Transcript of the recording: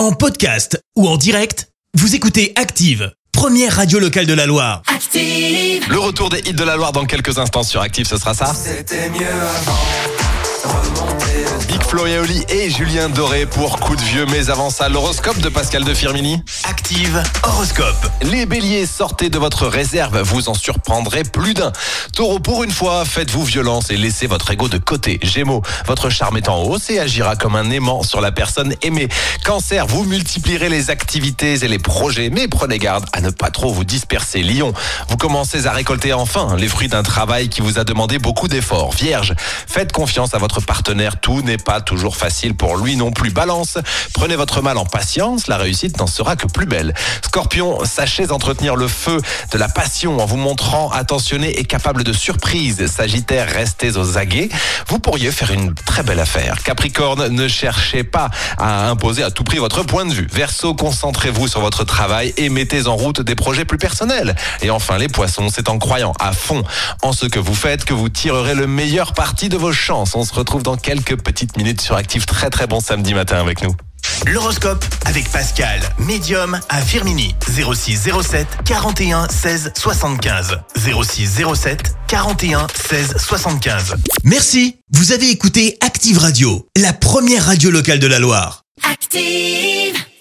En podcast ou en direct, vous écoutez Active, première radio locale de la Loire. Active. Le retour des hits de la Loire dans quelques instants sur Active, ce sera ça. Big Flo et Oli et Julien Doré pour Coup de Vieux. Mais avant ça, l'horoscope de Pascal de Firmini. Active horoscope. Les béliers, sortez de votre réserve, vous en surprendrez plus d'un. Taureau, pour une fois, faites-vous violence et laissez votre ego de côté. Gémeaux, votre charme est en hausse et agira comme un aimant sur la personne aimée. Cancer, vous multiplierez les activités et les projets, mais prenez garde à ne pas trop vous disperser. Lion, vous commencez à récolter enfin les fruits d'un travail qui vous a demandé beaucoup d'efforts. Vierge, faites confiance à votre partenaire, tout n'est pas toujours facile pour lui non plus. Balance, prenez votre mal en patience, la réussite n'en sera que plus belle. Scorpion, sachez entretenir le feu de la passion en vous montrant attentionné et capable de surprise. Sagittaire, restez aux aguets. Vous pourriez faire une très belle affaire. Capricorne, ne cherchez pas à imposer à tout prix votre point de vue. Verseau, concentrez-vous sur votre travail et mettez en route des projets plus personnels. Et enfin, les poissons, c'est en croyant à fond en ce que vous faites que vous tirerez le meilleur parti de vos chances. On se retrouve dans quelques petites minutes sur Active. Très très bon samedi matin avec nous. L'horoscope avec Pascal, médium à Firmini. 06 07 41 16 75. 06 07 41 16 75. Merci. Vous avez écouté Active Radio, la première radio locale de la Loire. Active.